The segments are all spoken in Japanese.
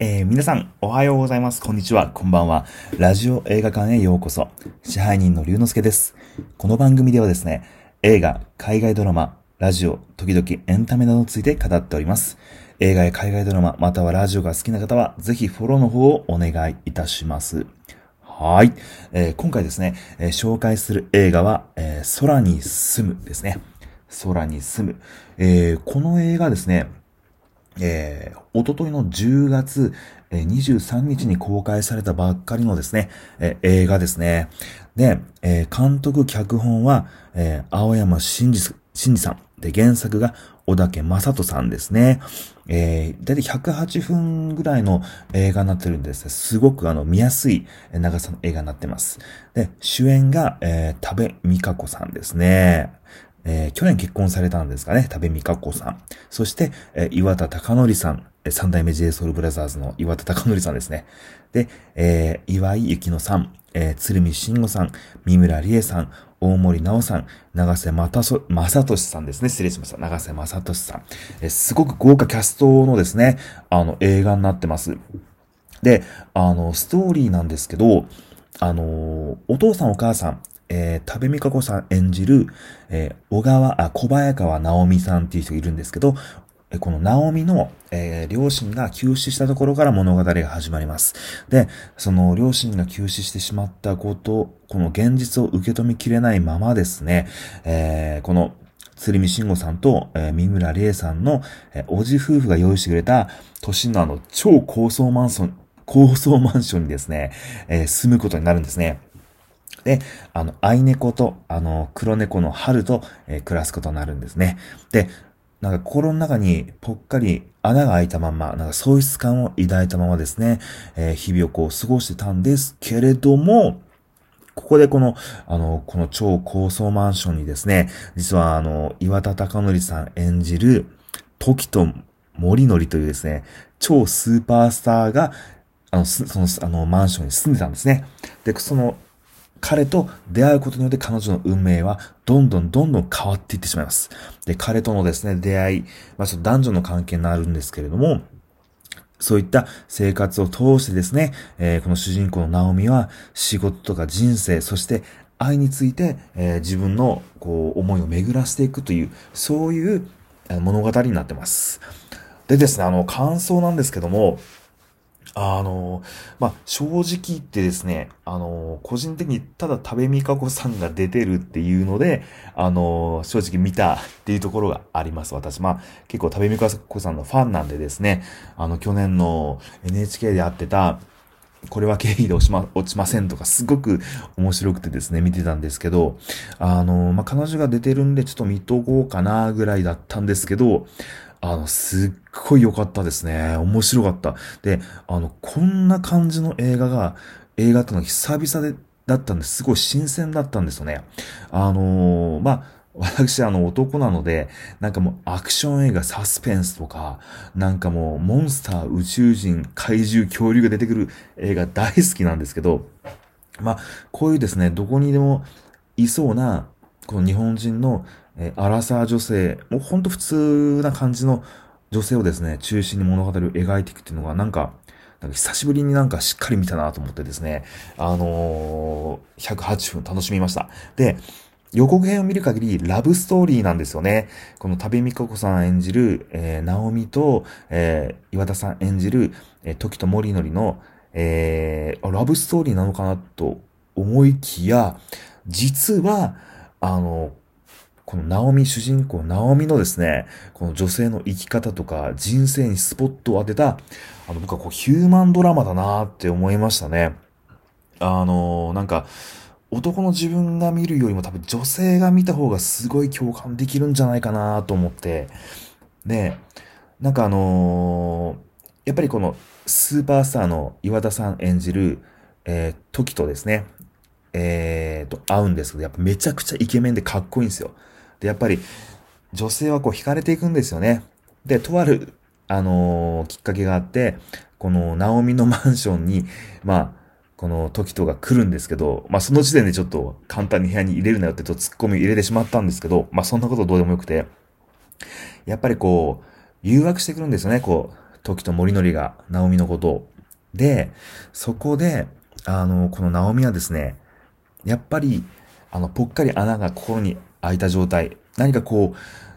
えー、皆さん、おはようございます。こんにちは。こんばんは。ラジオ映画館へようこそ。支配人の龍之介です。この番組ではですね、映画、海外ドラマ、ラジオ、時々エンタメなどについて語っております。映画や海外ドラマ、またはラジオが好きな方は、ぜひフォローの方をお願いいたします。はい、えー今回ですね、えー紹介する映画は、えー空に住むですね。空に住む。えーこの映画ですね、えー、おとといの10月、えー23日に公開されたばっかりのですね、えー映画ですね。で、えー監督、脚本は、えー青山真司さん。で、原作が小竹正人さんですね。えー、だいたい108分ぐらいの映画になってるんです。すごくあの、見やすい長さの映画になってます。で、主演が、えー、多部未華子さんですね。えー去年結婚されたんですかね、多部未華子さん。そして、えー岩田貴則さん、三代目 JSOULBROTHERS の岩田貴則さんですね。で、えー岩井幸乃さん、えー鶴見慎吾さん、三村理恵さん、大森直さん、長瀬正そ正俊さんですね。失礼しました。長瀬正俊さん。えすごく豪華キャストのですね、あの、映画になってます。で、あの、ストーリーなんですけど、あの、お父さんお母さん、えー、多部未華子さん演じる、えー小川、あ、小早川直美さんっていう人がいるんですけど、えこの直美の、えー両親が急死したところから物語が始まります。で、その両親が急死してしまったこと、この現実を受け止めきれないままですね、えーこの、鶴見慎吾さんと、えー三村理恵さんの、えーおじ夫婦が用意してくれた都心のあの超高層マンション、高層マンションにですね、えー住むことになるんですね。で、あの、愛猫と、あの、黒猫の春と、えー暮らすことになるんですね。で、なんか心の中にぽっかり穴が開いたまま、なんか喪失感を抱いたままですね、えー日々をこう過ごしてたんですけれども、ここでこの、あの、この超高層マンションにですね、実はあの、岩田貴則さん演じる、時と森則というですね、超スーパースターが、あの、その、あの、マンションに住んでたんですね。で、その、彼と出会うことによって彼女の運命はどんどんどんどん変わっていってしまいます。で、彼とのですね、出会い、まあ、ちょっと男女の関係になるんですけれども、そういった生活を通してですね、えーこの主人公のナオミは仕事とか人生、そして愛について、えー自分のこう思いを巡らせていくという、そういう物語になってます。でですね、あの、感想なんですけども、あの、まあ、正直言ってですね、あの、個人的にただ多部未華子さんが出てるっていうので、あの、正直見たっていうところがあります、私。まあ、結構多部未華子さんのファンなんでですね、あの、去年の NHK でやってた、これは経費で落ちま、落ちませんとか、すごく面白くてですね、見てたんですけど、あの、まあ、彼女が出てるんでちょっと見とこうかな、ぐらいだったんですけど、あの、すっごい良かったですね。面白かった。で、あの、こんな感じの映画が、映画っての久々で、だったんですごい新鮮だったんですよね。あのーまあ、私、あの、男なので、なんかもうアクション映画、サスペンスとか、なんかもうモンスター、宇宙人、怪獣、恐竜が出てくる映画大好きなんですけど、まあ、こういうですね、どこにでもいそうな、この日本人の、えーアラサー女性、もうほんと普通な感じの女性をですね、中心に物語を描いていくっていうのが、なんか、なんか久しぶりになんかしっかり見たなと思ってですね、あのー、108分楽しみました。で、予告編を見る限りラブストーリーなんですよね。この多部未華子さん演じる、えー、ナオミと、えー、岩田さん演じる、えー、時と森則の、えー、ラブストーリーなのかなと思いきや、実は、あの、このナオミ、主人公ナオミのですね、この女性の生き方とか人生にスポットを当てた、あの、僕はこうヒューマンドラマだなって思いましたね。あの、なんか、男の自分が見るよりも多分女性が見た方がすごい共感できるんじゃないかなと思って。で、なんかあのやっぱりこのスーパースターの岩田さん演じる、えー、時とですね、えー、と会うんですけど、やっぱめちゃくちゃイケメンでかっこいいんですよ。で、やっぱり女性はこう惹かれていくんですよね。で、とある、あのーきっかけがあって、このナオミのマンションに、まあ、この時とが来るんですけど、まあその時点でちょっと簡単に部屋に入れるなよってと突っ込み入れてしまったんですけど、まあそんなことどうでもよくて、やっぱりこう、誘惑してくるんですよね、こう、時と森則が、ナオミのことを。で、そこで、あの、このナオミはですね、やっぱり、あの、ぽっかり穴が心に開いた状態、何かこう、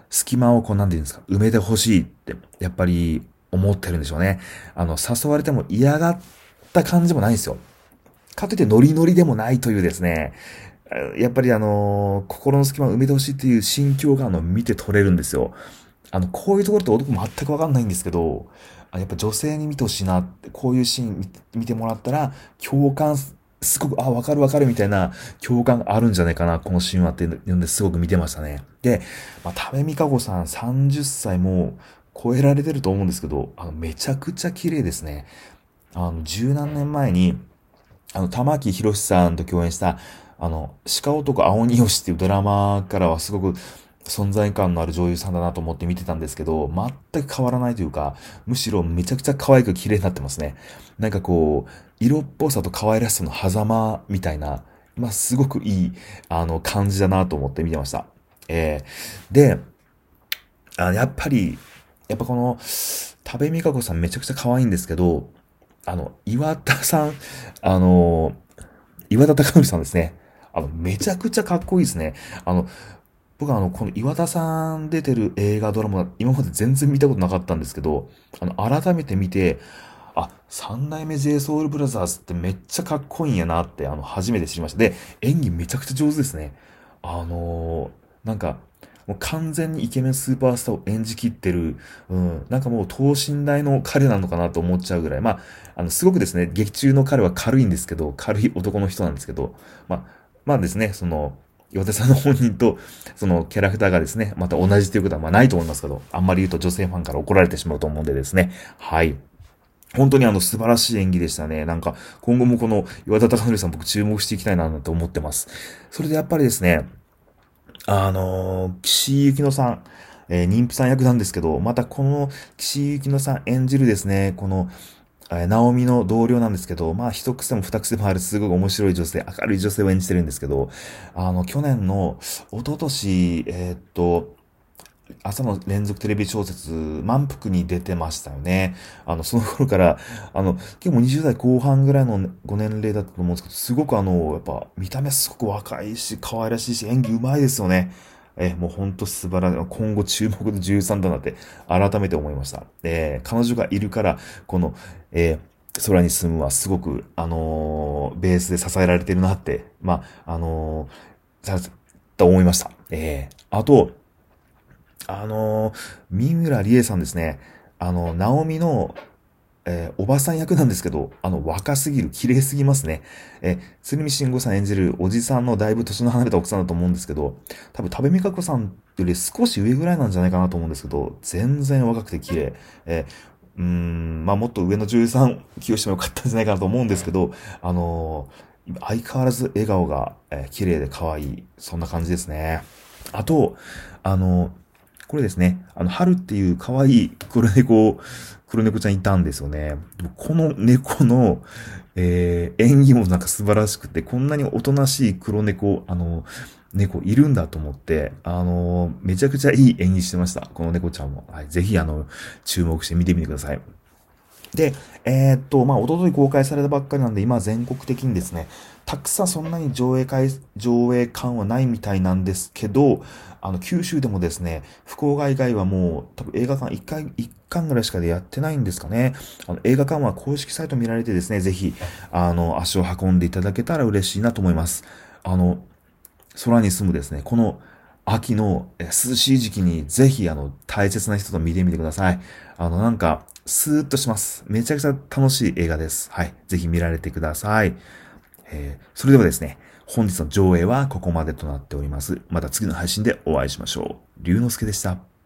隙間をこう、なんていうんですか、埋めてほしいって、やっぱり思ってるんでしょうね。あの、誘われても嫌がった感じもないんですよ。かといってノリノリでもないというですね、やっぱりあの、心の隙間を埋めてほしいっていう心境があの、見て取れるんですよ。あの、こういうところって男全くわかんないんですけど、やっぱ女性に見てほしいなって、こういうシーン見てもらったら、共感、すごく、あ、わかるわかるみたいな共感があるんじゃないかな、このシーンはっていうのですごく見てましたね。で、まあ、多部未華子さん30歳も超えられてると思うんですけど、あの、めちゃくちゃ綺麗ですね。あの、十何年前に、あの、玉木宏さんと共演した、あの、鹿男青鬼吉っていうドラマからはすごく存在感のある女優さんだなと思って見てたんですけど、全く変わらないというか、むしろめちゃくちゃ可愛く綺麗になってますね。なんかこう、色っぽさと可愛らしさの狭間みたいな、まあ、すごくいい、あの、感じだなと思って見てました。えー、で、あやっぱり、やっぱこの、多部未華子さんめちゃくちゃ可愛いんですけど、あの、岩田さん、あの、岩田隆則さんですね。あの、めちゃくちゃかっこいいですね。あの、僕はあの、この岩田さん出てる映画ドラマ、今まで全然見たことなかったんですけど、あの、改めて見て、あ、三代目 JSOULBROTHERS ってめっちゃかっこいいんやなって、あの、初めて知りました。で、演技めちゃくちゃ上手ですね。あのー、なんか、もう完全にイケメンスーパースターを演じきってる、うん、なんかもう等身大の彼なのかなと思っちゃうぐらい、まあ、あの、すごくですね、劇中の彼は軽いんですけど、軽い男の人なんですけど、まあ、まあですね、その、岩手さんの本人と、そのキャラクターがですね、また同じということはまあないと思いますけど、あんまり言うと女性ファンから怒られてしまうと思うんでですね。はい。本当にあの素晴らしい演技でしたね。なんか、今後もこの岩田隆則さん僕注目していきたいなと思ってます。それでやっぱりですね、あのー、岸井ゆきのさん、えー、妊婦さん役なんですけど、またこの岸井ゆきのさん演じるですね、この、えー、ナオミの同僚なんですけど、まあ一癖も二癖もあるすごい面白い女性、明るい女性を演じてるんですけど、あの、去年の、一昨年、えー、っと、朝の連続テレビ小説、満腹に出てましたよね。あの、その頃から、あの、結構20代後半ぐらいのご年齢だったと思うんですけど、すごくあの、やっぱ、見た目すごく若いし、可愛らしいし、演技上手いですよね。え、もうほんと素晴らしい。今後注目の13だなって、改めて思いました。えー、彼女がいるから、この、えー、空に住むはすごく、あのー、ベースで支えられてるなって、まあ、あのー、さ、と思いました。えー、あと、あの、三村理恵さんですね。あの、ナオミの、えー、おばさん役なんですけど、あの、若すぎる、綺麗すぎますね。えー、鶴見慎吾さん演じるおじさんのだいぶ年の離れた奥さんだと思うんですけど、多分、多部未華子さんより少し上ぐらいなんじゃないかなと思うんですけど、全然若くて綺麗。えー、うーん、まあ、もっと上の女優さん起用してもよかったんじゃないかなと思うんですけど、あのー、相変わらず笑顔が、えー、綺麗で可愛い、そんな感じですね。あと、あのーこれですね、あの、春っていう可愛い黒猫、黒猫ちゃんいたんですよね。この猫の、えー、演技もなんか素晴らしくて、こんなにおとなしい黒猫、あの、猫いるんだと思って、あの、めちゃくちゃいい演技してました。この猫ちゃんも。はい、ぜひ、あの、注目して見てみてください。で、えー、っと、まあ、おととい公開されたばっかりなんで、今全国的にですね、たくさんそんなに上映会、上映感はないみたいなんですけど、あの、九州でもですね、福岡以外はもう、多分映画館1回、1巻ぐらいしかでやってないんですかね。あの、映画館は公式サイト見られてですね、ぜひ、あの、足を運んでいただけたら嬉しいなと思います。あの、空に住むですね、この秋の涼しい時期にぜひ、あの、大切な人と見てみてください。あの、なんか、スーッとします。めちゃくちゃ楽しい映画です。はい。ぜひ見られてください。えー、それではですね、本日の上映はここまでとなっております。また次の配信でお会いしましょう。龍之介でした。